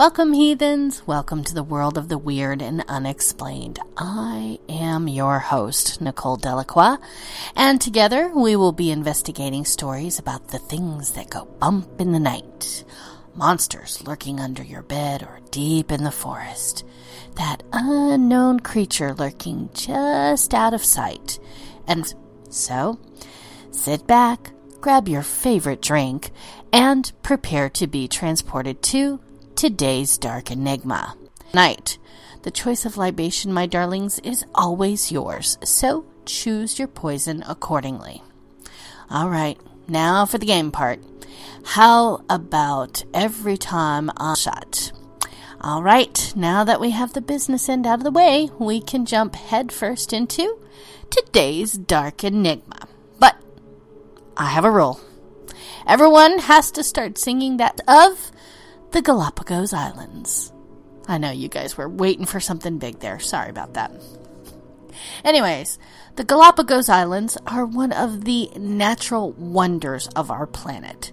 Welcome, heathens. Welcome to the world of the weird and unexplained. I am your host, Nicole Delacroix, and together we will be investigating stories about the things that go bump in the night. Monsters lurking under your bed or deep in the forest. That unknown creature lurking just out of sight. And so, sit back, grab your favorite drink, and prepare to be transported to today's dark enigma. Night. The choice of libation, my darlings, is always yours, so choose your poison accordingly. All right, now for the game part. How about every time I shot? All right, now that we have the business end out of the way, we can jump headfirst into today's dark enigma. But I have a rule. Everyone has to start singing that of the Galapagos Islands. I know you guys were waiting for something big there. Sorry about that. Anyways, the Galapagos Islands are one of the natural wonders of our planet.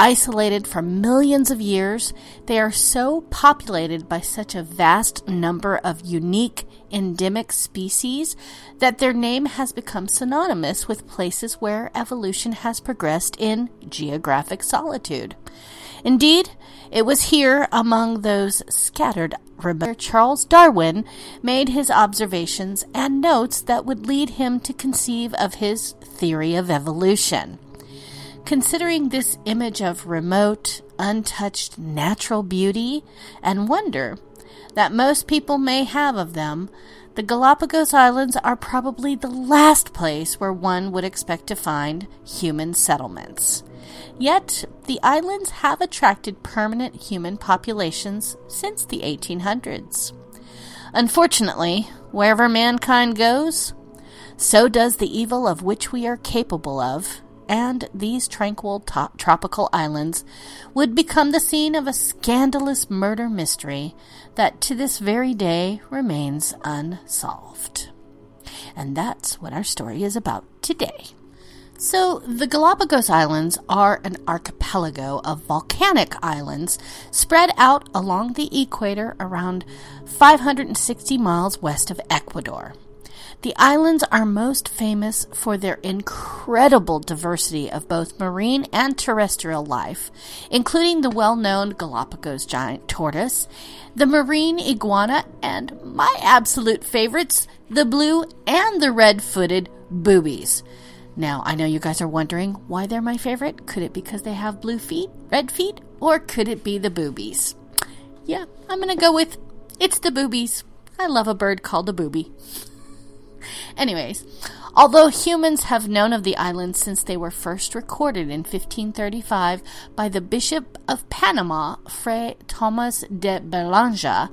Isolated for millions of years, they are so populated by such a vast number of unique endemic species that their name has become synonymous with places where evolution has progressed in geographic solitude. Indeed, it was here among those scattered remote Charles Darwin made his observations and notes that would lead him to conceive of his theory of evolution. Considering this image of remote, untouched natural beauty and wonder that most people may have of them, the Galapagos Islands are probably the last place where one would expect to find human settlements. Yet, the islands have attracted permanent human populations since the 1800s. Unfortunately, wherever mankind goes, so does the evil of which we are capable of, and these tranquil tropical islands would become the scene of a scandalous murder mystery that to this very day remains unsolved. And that's what our story is about today. So, the Galapagos Islands are an archipelago of volcanic islands spread out along the equator around 560 miles west of Ecuador. The islands are most famous for their incredible diversity of both marine and terrestrial life, including the well known Galapagos giant tortoise, the marine iguana, and my absolute favorites, the blue and the red footed boobies. Now, I know you guys are wondering why they're my favorite. Could it be because they have blue feet, red feet, or could it be the boobies? Yeah, I'm going to go with it's the boobies. I love a bird called a booby. Anyways, although humans have known of the island since they were first recorded in 1535 by the Bishop of Panama, Fray Thomas de Berlanga,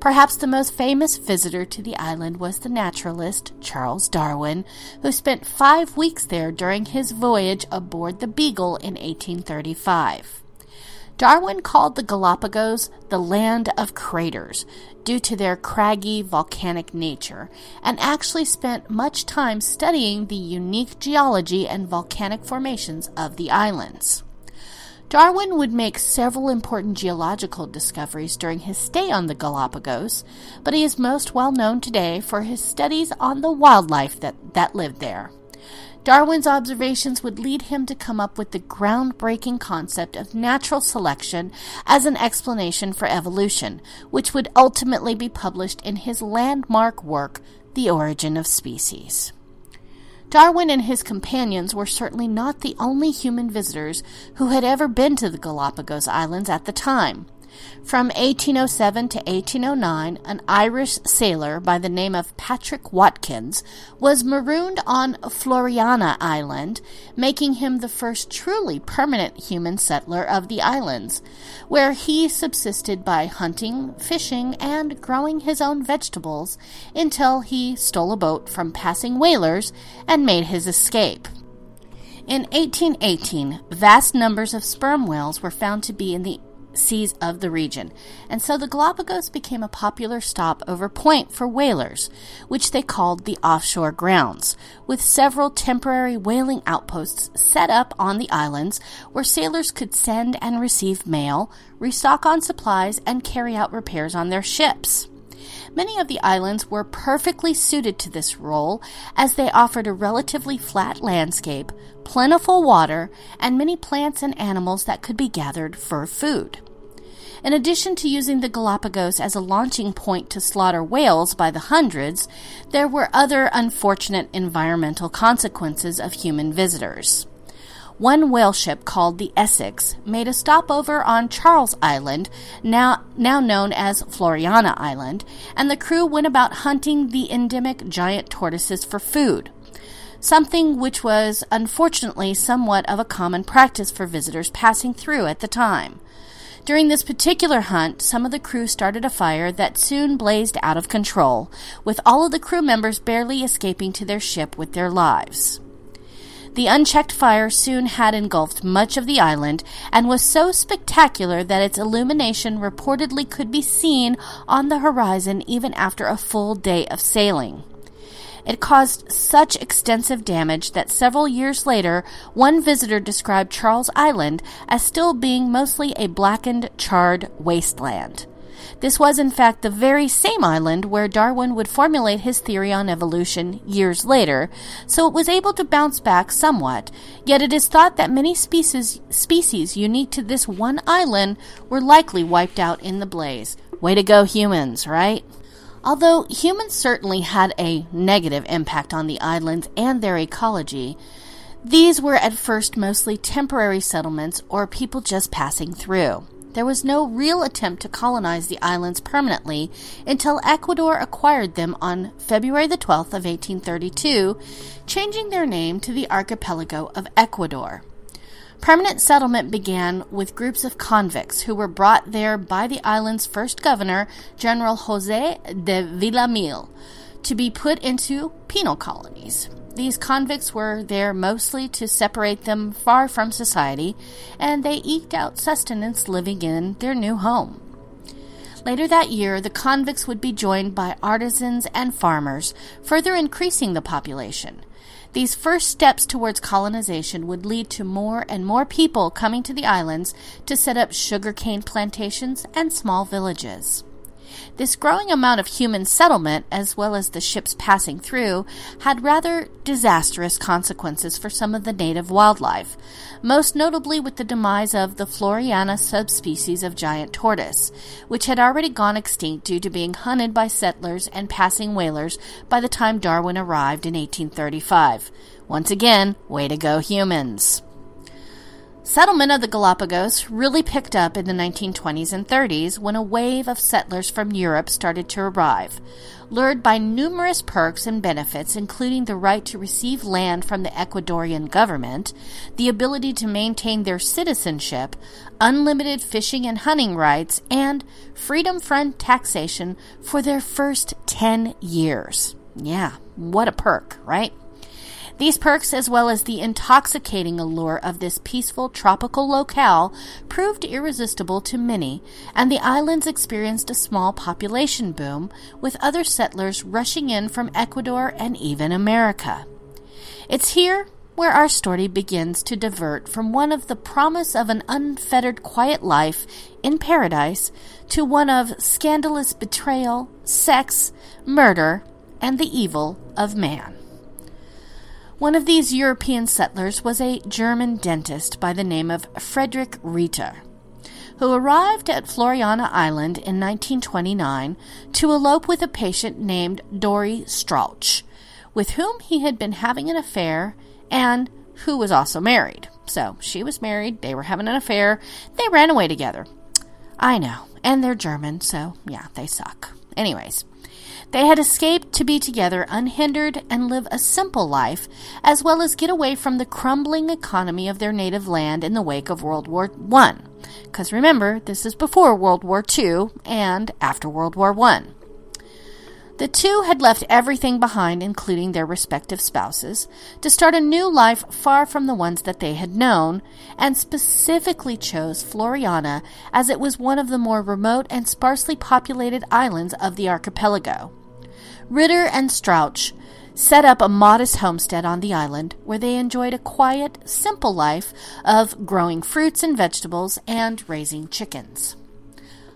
perhaps the most famous visitor to the island was the naturalist Charles Darwin, who spent five weeks there during his voyage aboard the Beagle in 1835. Darwin called the Galapagos the land of craters due to their craggy volcanic nature and actually spent much time studying the unique geology and volcanic formations of the islands. Darwin would make several important geological discoveries during his stay on the Galapagos, but he is most well known today for his studies on the wildlife that, that lived there. Darwin's observations would lead him to come up with the groundbreaking concept of natural selection as an explanation for evolution, which would ultimately be published in his landmark work, The Origin of Species. Darwin and his companions were certainly not the only human visitors who had ever been to the Galapagos Islands at the time. From 1807 to 1809, an Irish sailor by the name of Patrick Watkins was marooned on Floreana Island, making him the first truly permanent human settler of the islands, where he subsisted by hunting, fishing, and growing his own vegetables until he stole a boat from passing whalers and made his escape. In 1818, vast numbers of sperm whales were found to be in the seas of the region, and so the Galapagos became a popular stopover point for whalers, which they called the offshore grounds, with several temporary whaling outposts set up on the islands where sailors could send and receive mail, restock on supplies, and carry out repairs on their ships. Many of the islands were perfectly suited to this role as they offered a relatively flat landscape, plentiful water, and many plants and animals that could be gathered for food. In addition to using the Galapagos as a launching point to slaughter whales by the hundreds, there were other unfortunate environmental consequences of human visitors. One whale ship called the Essex made a stopover on Charles Island, now, now known as Floreana Island, and the crew went about hunting the endemic giant tortoises for food something which was unfortunately somewhat of a common practice for visitors passing through at the time. During this particular hunt, some of the crew started a fire that soon blazed out of control, with all of the crew members barely escaping to their ship with their lives. The unchecked fire soon had engulfed much of the island and was so spectacular that its illumination reportedly could be seen on the horizon even after a full day of sailing. It caused such extensive damage that several years later, one visitor described Charles Island as still being mostly a blackened, charred wasteland. This was, in fact, the very same island where Darwin would formulate his theory on evolution years later, so it was able to bounce back somewhat. Yet it is thought that many species, species unique to this one island were likely wiped out in the blaze. Way to go, humans, right? Although humans certainly had a negative impact on the islands and their ecology, these were at first mostly temporary settlements or people just passing through. There was no real attempt to colonize the islands permanently until Ecuador acquired them on February the 12th of 1832, changing their name to the Archipelago of Ecuador. Permanent settlement began with groups of convicts who were brought there by the island's first governor, General Jose de Villamil, to be put into penal colonies. These convicts were there mostly to separate them far from society, and they eked out sustenance living in their new home. Later that year, the convicts would be joined by artisans and farmers, further increasing the population. These first steps towards colonization would lead to more and more people coming to the islands to set up sugarcane plantations and small villages. This growing amount of human settlement, as well as the ships passing through, had rather disastrous consequences for some of the native wildlife, most notably with the demise of the Floreana subspecies of giant tortoise, which had already gone extinct due to being hunted by settlers and passing whalers by the time Darwin arrived in 1835. Once again, way to go, humans! Settlement of the Galapagos really picked up in the 1920s and 30s when a wave of settlers from Europe started to arrive. Lured by numerous perks and benefits, including the right to receive land from the Ecuadorian government, the ability to maintain their citizenship, unlimited fishing and hunting rights, and freedom from taxation for their first 10 years. Yeah, what a perk, right? These perks, as well as the intoxicating allure of this peaceful tropical locale, proved irresistible to many, and the islands experienced a small population boom, with other settlers rushing in from Ecuador and even America. It's here where our story begins to divert from one of the promise of an unfettered quiet life in paradise to one of scandalous betrayal, sex, murder, and the evil of man. One of these European settlers was a German dentist by the name of Frederick Ritter, who arrived at Floreana Island in 1929 to elope with a patient named Dore Strauch, with whom he had been having an affair and who was also married. So she was married, they were having an affair, they ran away together. I know, and they're German, so yeah, they suck. Anyways, they had escaped to be together unhindered and live a simple life, as well as get away from the crumbling economy of their native land in the wake of World War I. Because remember, this is before World War II and after World War I. The two had left everything behind, including their respective spouses, to start a new life far from the ones that they had known, and specifically chose Floreana as it was one of the more remote and sparsely populated islands of the archipelago. Ritter and Strauch set up a modest homestead on the island where they enjoyed a quiet, simple life of growing fruits and vegetables and raising chickens.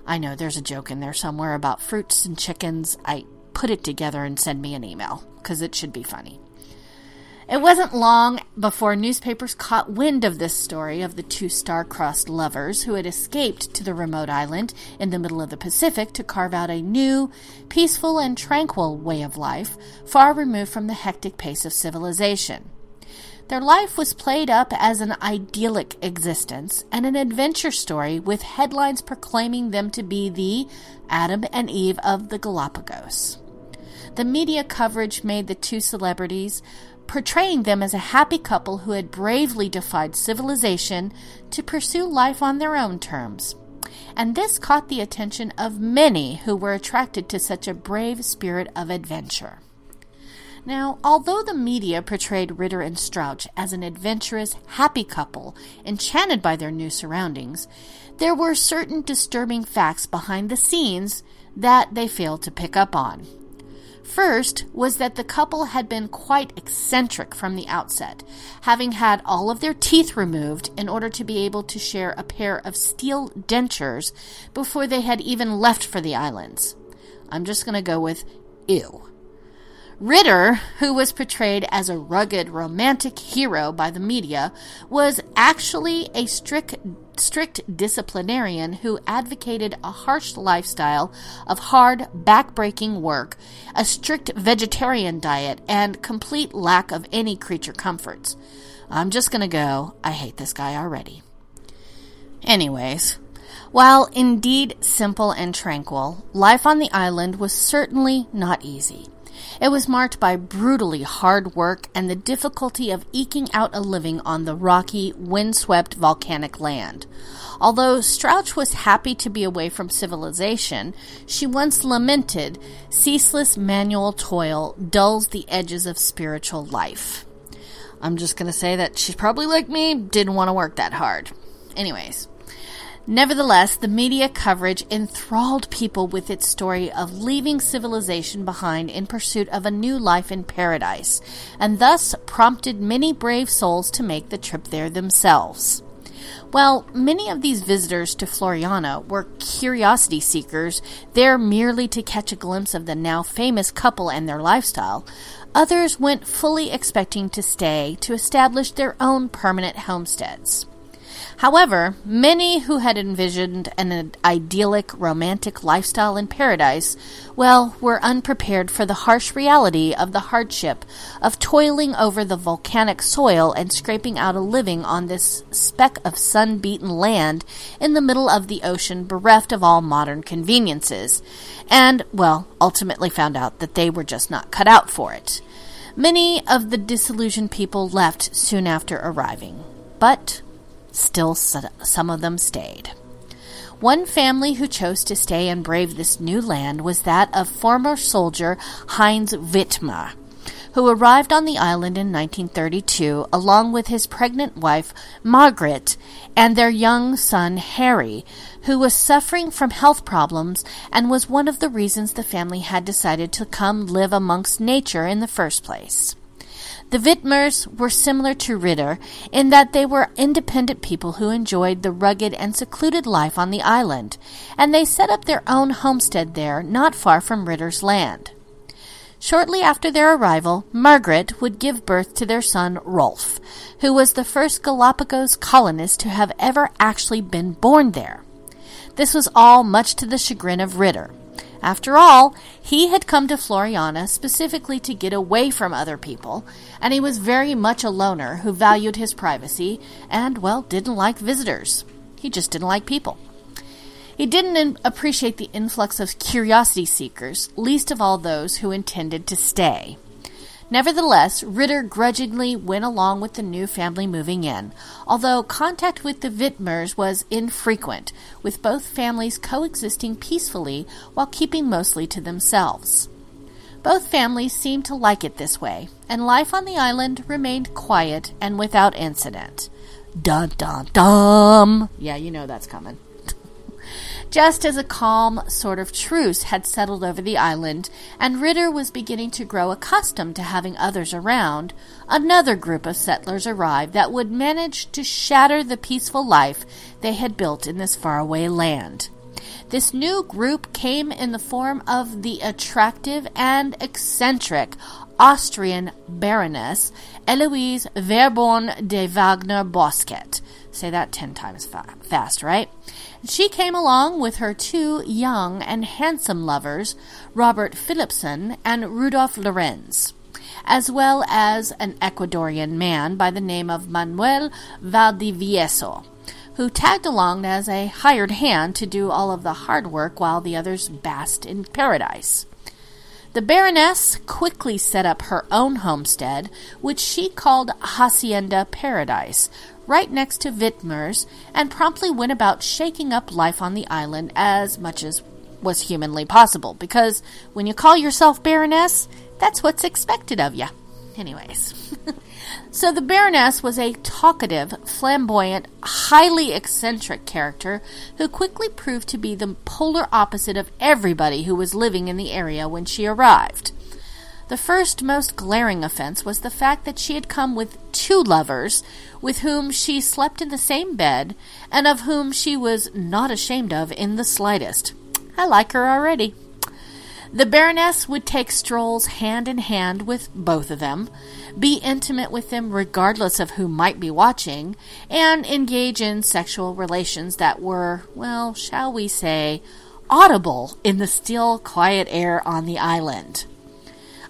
I know there's a joke in there somewhere about fruits and chickens. I put it together and send me an email because it should be funny. It wasn't long before newspapers caught wind of this story of the two star-crossed lovers who had escaped to the remote island in the middle of the Pacific to carve out a new, peaceful, and tranquil way of life, far removed from the hectic pace of civilization. Their life was played up as an idyllic existence and an adventure story with headlines proclaiming them to be the Adam and Eve of the Galapagos. The media coverage made the two celebrities, portraying them as a happy couple who had bravely defied civilization to pursue life on their own terms. And this caught the attention of many who were attracted to such a brave spirit of adventure. Now, although the media portrayed Ritter and Strauch as an adventurous, happy couple, enchanted by their new surroundings, there were certain disturbing facts behind the scenes that they failed to pick up on. First was that the couple had been quite eccentric from the outset, having had all of their teeth removed in order to be able to share a pair of steel dentures before they had even left for the islands. I'm just going to go with ew. Ritter, who was portrayed as a rugged romantic hero by the media, was actually a strict strict disciplinarian who advocated a harsh lifestyle of hard, back-breaking work, a strict vegetarian diet, and complete lack of any creature comforts. I'm just going to go, I hate this guy already. Anyways, while indeed simple and tranquil, life on the island was certainly not easy. It was marked by brutally hard work and the difficulty of eking out a living on the rocky, windswept volcanic land. Although Strauch was happy to be away from civilization, she once lamented, ceaseless manual toil dulls the edges of spiritual life. I'm just going to say that she's probably like me, didn't want to work that hard. Anyways, Nevertheless, the media coverage enthralled people with its story of leaving civilization behind in pursuit of a new life in paradise, and thus prompted many brave souls to make the trip there themselves. While many of these visitors to Floreana were curiosity seekers, there merely to catch a glimpse of the now famous couple and their lifestyle, others went fully expecting to stay to establish their own permanent homesteads. However, many who had envisioned an idyllic romantic lifestyle in paradise, well, were unprepared for the harsh reality of the hardship of toiling over the volcanic soil and scraping out a living on this speck of sun beaten land in the middle of the ocean, bereft of all modern conveniences, and, well, ultimately found out that they were just not cut out for it. Many of the disillusioned people left soon after arriving. But Still, some of them stayed. One family who chose to stay and brave this new land was that of former soldier Heinz Wittmer, who arrived on the island in 1932 along with his pregnant wife Margaret and their young son Harry, who was suffering from health problems and was one of the reasons the family had decided to come live amongst nature in the first place. The Wittmers were similar to Ritter in that they were independent people who enjoyed the rugged and secluded life on the island, and they set up their own homestead there not far from Ritter's land. Shortly after their arrival, Margaret would give birth to their son Rolf, who was the first Galapagos colonist to have ever actually been born there. This was all much to the chagrin of Ritter. After all, he had come to Floreana specifically to get away from other people, and he was very much a loner who valued his privacy and, well, didn't like visitors. He just didn't like people. He didn't appreciate the influx of curiosity seekers, least of all those who intended to stay. Nevertheless, Ritter grudgingly went along with the new family moving in, although contact with the Wittmers was infrequent, with both families coexisting peacefully while keeping mostly to themselves. Both families seemed to like it this way, and life on the island remained quiet and without incident. Dun dun dum! Yeah, you know that's coming. Just as a calm sort of truce had settled over the island, and Ritter was beginning to grow accustomed to having others around, another group of settlers arrived that would manage to shatter the peaceful life they had built in this faraway land. This new group came in the form of the attractive and eccentric Austrian Baroness Eloise Wehrborn de Wagner Bosquet. Say that ten times fa- fast, right? She came along with her two young and handsome lovers, Robert Philipson and Rudolf Lorenz, as well as an Ecuadorian man by the name of Manuel Valdivieso who tagged along as a hired hand to do all of the hard work while the others basked in paradise. The Baroness quickly set up her own homestead, which she called Hacienda Paradise, right next to Wittmer's, and promptly went about shaking up life on the island as much as was humanly possible, because when you call yourself Baroness, that's what's expected of you. Anyways. So the Baroness was a talkative, flamboyant, highly eccentric character who quickly proved to be the polar opposite of everybody who was living in the area when she arrived. The first most glaring offense was the fact that she had come with two lovers with whom she slept in the same bed and of whom she was not ashamed of in the slightest. I like her already. The Baroness would take strolls hand in hand with both of them, be intimate with them regardless of who might be watching, and engage in sexual relations that were, well, shall we say, audible in the still, quiet air on the island.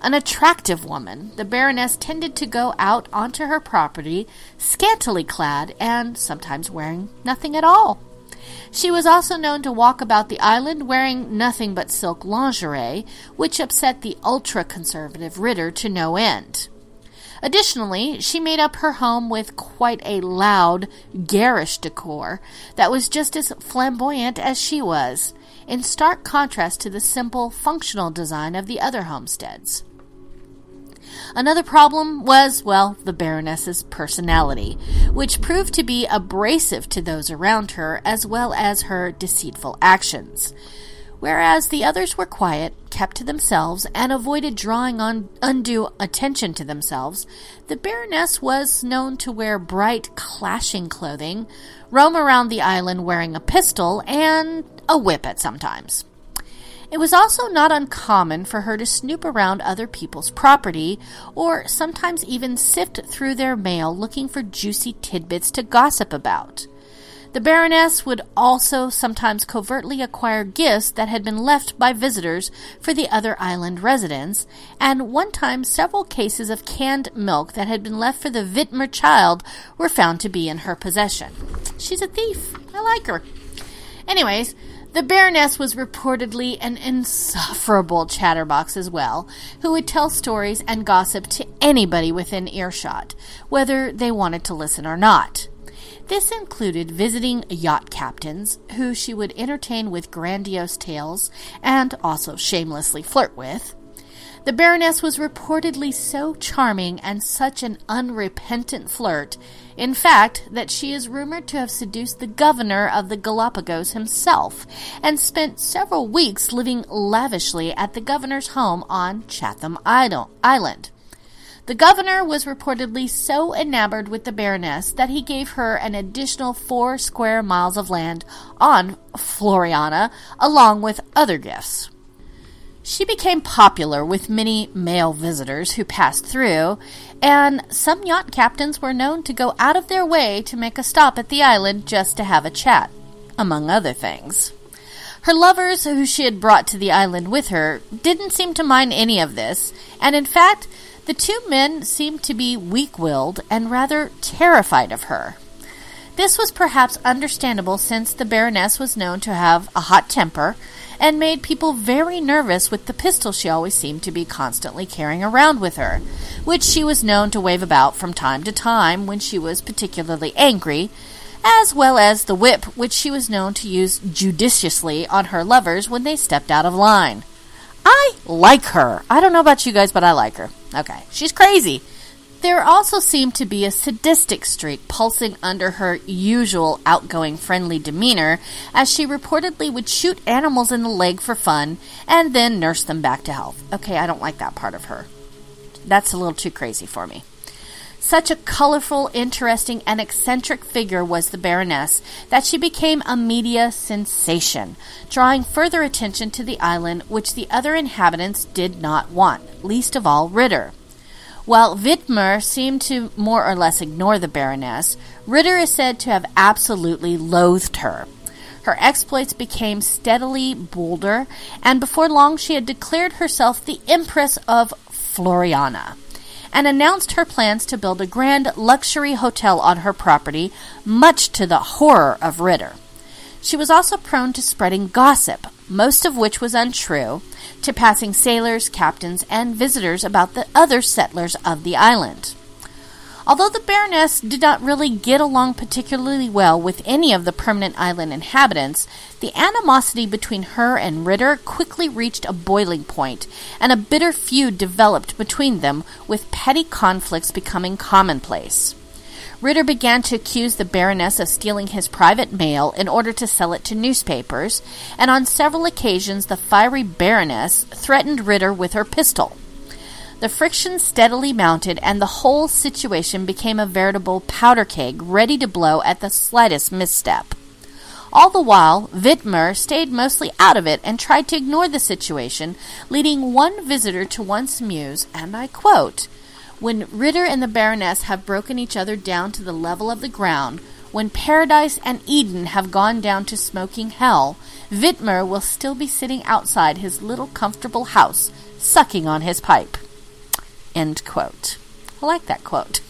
An attractive woman, the Baroness tended to go out onto her property scantily clad and sometimes wearing nothing at all. She was also known to walk about the island wearing nothing but silk lingerie, which upset the ultra conservative Ritter to no end. Additionally, she made up her home with quite a loud, garish decor that was just as flamboyant as she was, in stark contrast to the simple, functional design of the other homesteads. Another problem was, well, the Baroness's personality, which proved to be abrasive to those around her as well as her deceitful actions. Whereas the others were quiet, kept to themselves, and avoided drawing on undue attention to themselves, the Baroness was known to wear bright, clashing clothing, roam around the island wearing a pistol and a whip at sometimes. It was also not uncommon for her to snoop around other people's property, or sometimes even sift through their mail looking for juicy tidbits to gossip about. The Baroness would also sometimes covertly acquire gifts that had been left by visitors for the other island residents, and one time several cases of canned milk that had been left for the Wittmer child were found to be in her possession. She's a thief. I like her. Anyways, the Baroness was reportedly an insufferable chatterbox as well, who would tell stories and gossip to anybody within earshot, whether they wanted to listen or not. This included visiting yacht captains, who she would entertain with grandiose tales and also shamelessly flirt with. The Baroness was reportedly so charming and such an unrepentant flirt, in fact, that she is rumored to have seduced the governor of the Galapagos himself and spent several weeks living lavishly at the governor's home on Chatham Island. The governor was reportedly so enamored with the Baroness that he gave her an additional four square miles of land on Floreana, along with other gifts. She became popular with many male visitors who passed through, and some yacht captains were known to go out of their way to make a stop at the island just to have a chat, among other things. Her lovers, who she had brought to the island with her, didn't seem to mind any of this, and in fact, the two men seemed to be weak willed and rather terrified of her. This was perhaps understandable since the Baroness was known to have a hot temper and made people very nervous with the pistol she always seemed to be constantly carrying around with her, which she was known to wave about from time to time when she was particularly angry, as well as the whip which she was known to use judiciously on her lovers when they stepped out of line. I like her. I don't know about you guys, but I like her. Okay. She's crazy. There also seemed to be a sadistic streak pulsing under her usual outgoing, friendly demeanor, as she reportedly would shoot animals in the leg for fun and then nurse them back to health. Okay, I don't like that part of her. That's a little too crazy for me. Such a colorful, interesting, and eccentric figure was the Baroness that she became a media sensation, drawing further attention to the island which the other inhabitants did not want, least of all Ritter. While Wittmer seemed to more or less ignore the Baroness, Ritter is said to have absolutely loathed her. Her exploits became steadily bolder, and before long she had declared herself the Empress of Floreana and announced her plans to build a grand luxury hotel on her property, much to the horror of Ritter. She was also prone to spreading gossip, most of which was untrue, to passing sailors, captains, and visitors about the other settlers of the island. Although the Baroness did not really get along particularly well with any of the permanent island inhabitants, the animosity between her and Ritter quickly reached a boiling point, and a bitter feud developed between them, with petty conflicts becoming commonplace. Ritter began to accuse the Baroness of stealing his private mail in order to sell it to newspapers, and on several occasions the fiery Baroness threatened Ritter with her pistol. The friction steadily mounted, and the whole situation became a veritable powder keg ready to blow at the slightest misstep. All the while, Wittmer stayed mostly out of it and tried to ignore the situation, leading one visitor to once muse, and I quote, When Ritter and the Baroness have broken each other down to the level of the ground, when Paradise and Eden have gone down to smoking hell, Wittmer will still be sitting outside his little comfortable house, sucking on his pipe. End quote. I like that quote.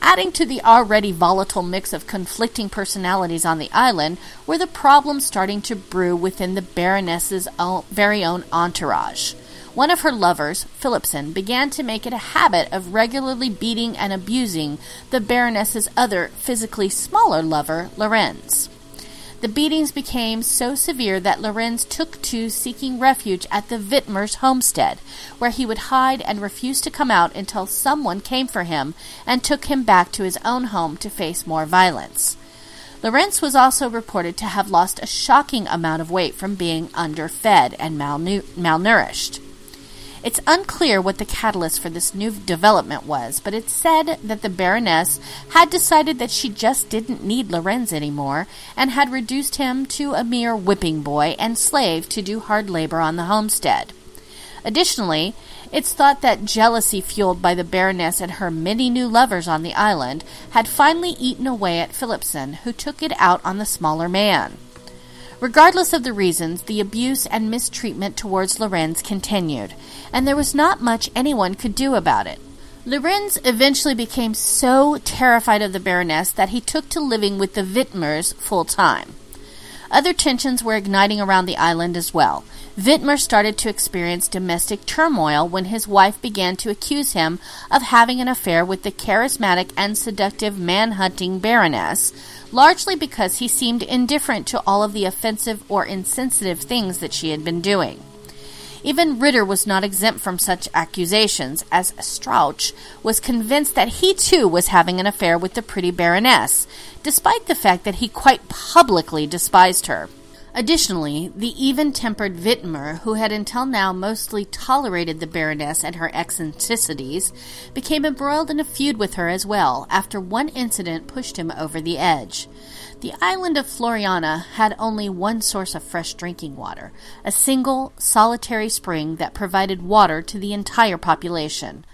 Adding to the already volatile mix of conflicting personalities on the island were the problems starting to brew within the Baroness's own, very own entourage. One of her lovers, Philipson, began to make it a habit of regularly beating and abusing the Baroness's other, physically smaller lover, Lorenz. The beatings became so severe that Lorenz took to seeking refuge at the Wittmers' homestead, where he would hide and refuse to come out until someone came for him and took him back to his own home to face more violence. Lorenz was also reported to have lost a shocking amount of weight from being underfed and malnourished. It's unclear what the catalyst for this new development was, but it's said that the Baroness had decided that she just didn't need Lorenz anymore and had reduced him to a mere whipping boy and slave to do hard labor on the homestead. Additionally, it's thought that jealousy fueled by the Baroness and her many new lovers on the island had finally eaten away at Philipson, who took it out on the smaller man. Regardless of the reasons, the abuse and mistreatment towards Lorenz continued, and there was not much anyone could do about it. Lorenz eventually became so terrified of the Baroness that he took to living with the Wittmers full time. Other tensions were igniting around the island as well. Wittmer started to experience domestic turmoil when his wife began to accuse him of having an affair with the charismatic and seductive man-hunting Baroness, largely because he seemed indifferent to all of the offensive or insensitive things that she had been doing. Even Ritter was not exempt from such accusations, as Strauch was convinced that he too was having an affair with the pretty Baroness, despite the fact that he quite publicly despised her. Additionally, the even tempered Wittmer, who had until now mostly tolerated the Baroness and her eccentricities, became embroiled in a feud with her as well after one incident pushed him over the edge. The island of Floreana had only one source of fresh drinking water, a single, solitary spring that provided water to the entire population.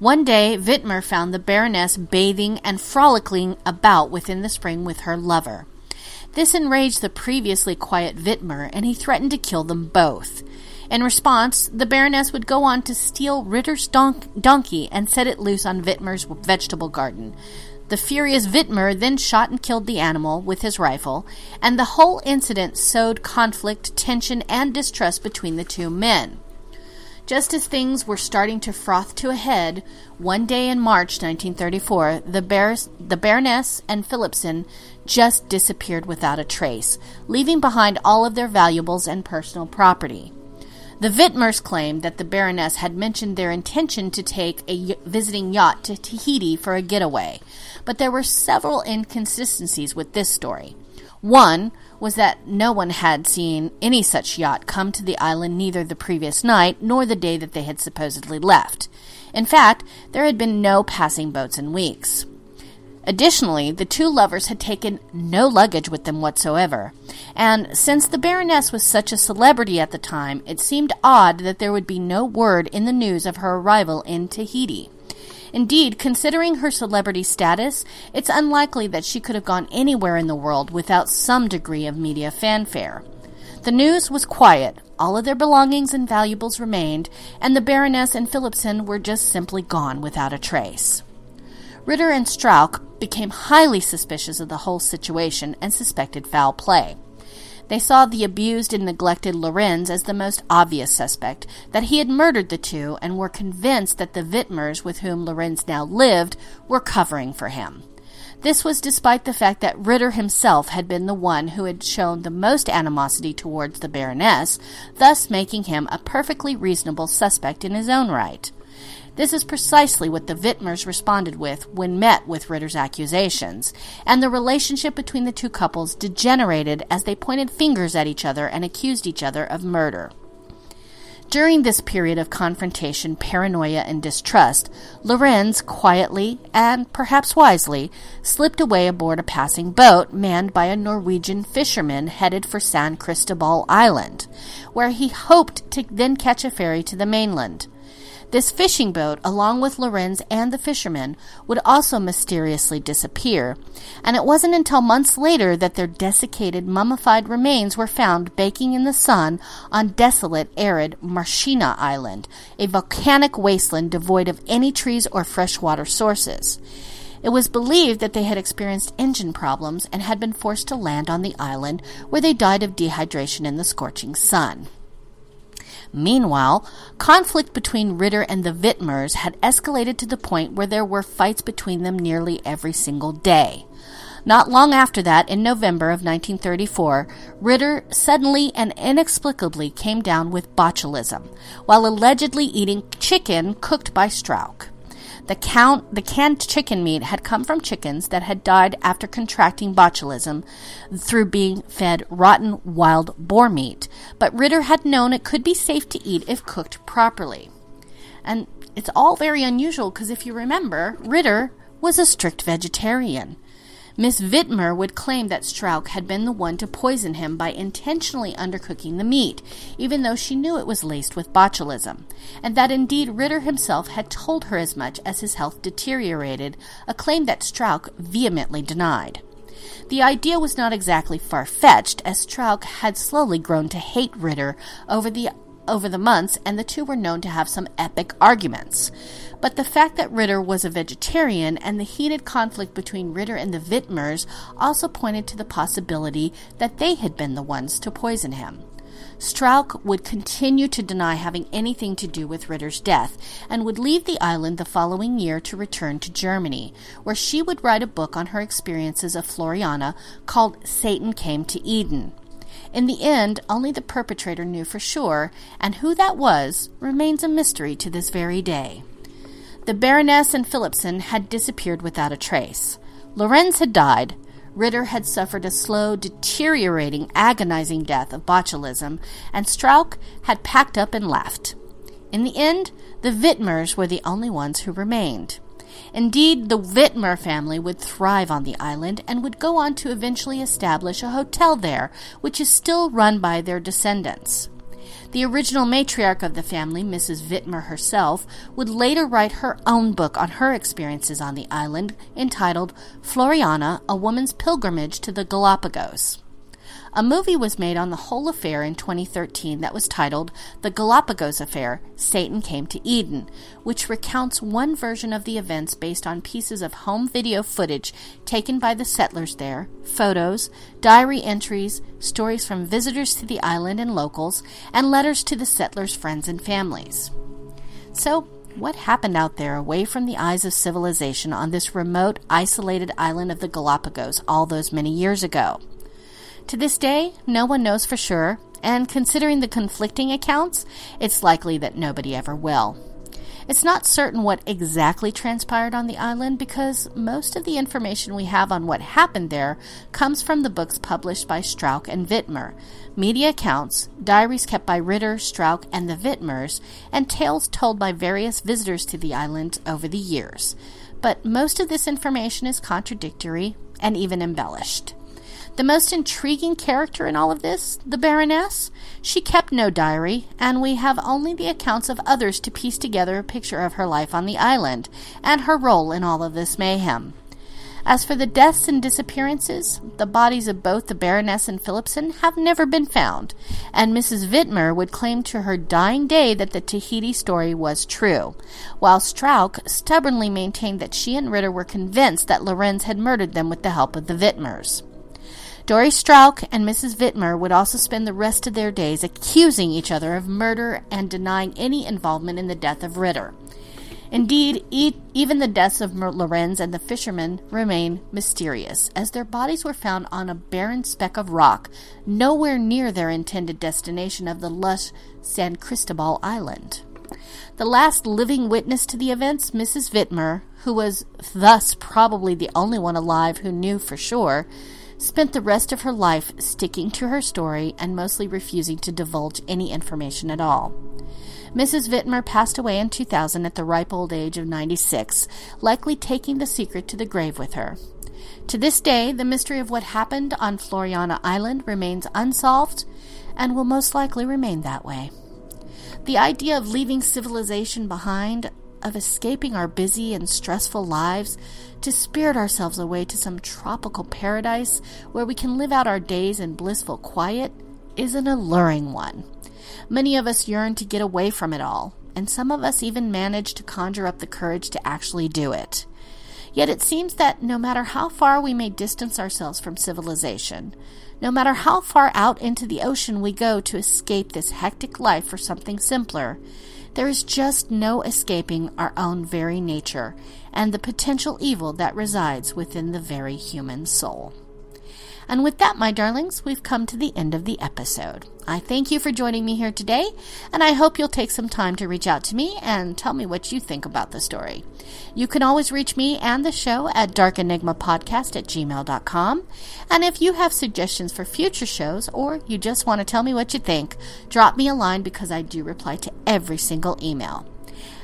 One day, Wittmer found the Baroness bathing and frolicking about within the spring with her lover. This enraged the previously quiet Wittmer, and he threatened to kill them both. In response, the Baroness would go on to steal Ritter's don- donkey and set it loose on Wittmer's vegetable garden. The furious Wittmer then shot and killed the animal with his rifle, and the whole incident sowed conflict, tension, and distrust between the two men. Just as things were starting to froth to a head, one day in March 1934, the, Bar- the Baroness and Philipson just disappeared without a trace, leaving behind all of their valuables and personal property. The Wittmers claimed that the Baroness had mentioned their intention to take a visiting yacht to Tahiti for a getaway, but there were several inconsistencies with this story. One was that no one had seen any such yacht come to the island neither the previous night nor the day that they had supposedly left. In fact, there had been no passing boats in weeks. Additionally, the two lovers had taken no luggage with them whatsoever, and since the Baroness was such a celebrity at the time, it seemed odd that there would be no word in the news of her arrival in Tahiti. Indeed, considering her celebrity status, it's unlikely that she could have gone anywhere in the world without some degree of media fanfare. The news was quiet, all of their belongings and valuables remained, and the Baroness and Philipson were just simply gone without a trace. Ritter and Strauch became highly suspicious of the whole situation and suspected foul play. They saw the abused and neglected Lorenz as the most obvious suspect, that he had murdered the two, and were convinced that the Wittmers with whom Lorenz now lived were covering for him. This was despite the fact that Ritter himself had been the one who had shown the most animosity towards the Baroness, thus making him a perfectly reasonable suspect in his own right. This is precisely what the Wittmers responded with when met with Ritter's accusations, and the relationship between the two couples degenerated as they pointed fingers at each other and accused each other of murder. During this period of confrontation, paranoia, and distrust, Lorenz quietly and perhaps wisely slipped away aboard a passing boat manned by a Norwegian fisherman headed for San Cristobal Island, where he hoped to then catch a ferry to the mainland. This fishing boat, along with Lorenz and the fishermen, would also mysteriously disappear, and it wasn't until months later that their desiccated, mummified remains were found baking in the sun on desolate, arid Marchena Island, a volcanic wasteland devoid of any trees or freshwater sources. It was believed that they had experienced engine problems and had been forced to land on the island, where they died of dehydration in the scorching sun. Meanwhile, conflict between Ritter and the Wittmers had escalated to the point where there were fights between them nearly every single day. Not long after that, in November of 1934, Ritter suddenly and inexplicably came down with botulism while allegedly eating chicken cooked by Strauch. The, count, the canned chicken meat had come from chickens that had died after contracting botulism through being fed rotten wild boar meat, but Ritter had known it could be safe to eat if cooked properly. And it's all very unusual because if you remember, Ritter was a strict vegetarian. Miss Wittmer would claim that Strauch had been the one to poison him by intentionally undercooking the meat, even though she knew it was laced with botulism, and that indeed Ritter himself had told her as much as his health deteriorated, a claim that Strauch vehemently denied. The idea was not exactly far fetched, as Strauch had slowly grown to hate Ritter over the over the months, and the two were known to have some epic arguments. But the fact that Ritter was a vegetarian and the heated conflict between Ritter and the Wittmers also pointed to the possibility that they had been the ones to poison him. Strauch would continue to deny having anything to do with Ritter's death and would leave the island the following year to return to Germany, where she would write a book on her experiences of Floreana called Satan Came to Eden. In the end, only the perpetrator knew for sure, and who that was remains a mystery to this very day. The Baroness and Philipson had disappeared without a trace. Lorenz had died. Ritter had suffered a slow, deteriorating, agonizing death of botulism, and Strauch had packed up and left. In the end, the Wittmers were the only ones who remained. Indeed, the Wittmer family would thrive on the island and would go on to eventually establish a hotel there, which is still run by their descendants. The original matriarch of the family, Mrs. Wittmer herself, would later write her own book on her experiences on the island entitled Floreana, A Woman's Pilgrimage to the Galapagos. A movie was made on the whole affair in 2013 that was titled The Galapagos Affair Satan Came to Eden, which recounts one version of the events based on pieces of home video footage taken by the settlers there, photos, diary entries, stories from visitors to the island and locals, and letters to the settlers' friends and families. So, what happened out there away from the eyes of civilization on this remote, isolated island of the Galapagos all those many years ago? To this day, no one knows for sure, and considering the conflicting accounts, it's likely that nobody ever will. It's not certain what exactly transpired on the island because most of the information we have on what happened there comes from the books published by Strauch and Wittmer, media accounts, diaries kept by Ritter, Strauch, and the Wittmers, and tales told by various visitors to the island over the years. But most of this information is contradictory and even embellished. The most intriguing character in all of this, the Baroness, she kept no diary, and we have only the accounts of others to piece together a picture of her life on the island and her role in all of this mayhem. As for the deaths and disappearances, the bodies of both the Baroness and Philipson have never been found, and Mrs. Wittmer would claim to her dying day that the Tahiti story was true, while Strauch stubbornly maintained that she and Ritter were convinced that Lorenz had murdered them with the help of the Wittmers. Dore Strauch and Mrs. Wittmer would also spend the rest of their days accusing each other of murder and denying any involvement in the death of Ritter. Indeed, e- even the deaths of Lorenz and the fishermen remain mysterious, as their bodies were found on a barren speck of rock, nowhere near their intended destination of the lush San Cristobal Island. The last living witness to the events, Mrs. Wittmer, who was thus probably the only one alive who knew for sure, spent the rest of her life sticking to her story and mostly refusing to divulge any information at all. Mrs. Wittmer passed away in 2000 at the ripe old age of 96, likely taking the secret to the grave with her. To this day, the mystery of what happened on Floreana Island remains unsolved and will most likely remain that way. The idea of leaving civilization behind, of escaping our busy and stressful lives, to spirit ourselves away to some tropical paradise where we can live out our days in blissful quiet is an alluring one. Many of us yearn to get away from it all, and some of us even manage to conjure up the courage to actually do it. Yet it seems that no matter how far we may distance ourselves from civilization, no matter how far out into the ocean we go to escape this hectic life for something simpler, there is just no escaping our own very nature and the potential evil that resides within the very human soul. And with that, my darlings, we've come to the end of the episode. I thank you for joining me here today, and I hope you'll take some time to reach out to me and tell me what you think about the story. You can always reach me and the show at darkenigmapodcast at gmail.com. And if you have suggestions for future shows or you just want to tell me what you think, drop me a line because I do reply to every single email.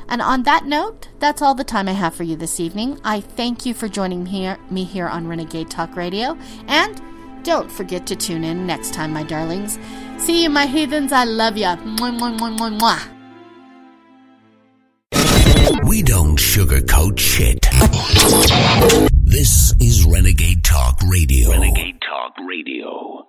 And on that note, that's all the time I have for you this evening. I thank you for joining me here, me here on Renegade Talk Radio, and don't forget to tune in next time, my darlings. See you, my heathens. I love ya. Mwah, mwah, mwah, mwah, We don't sugarcoat shit. This is Renegade Talk Radio. Renegade Talk Radio.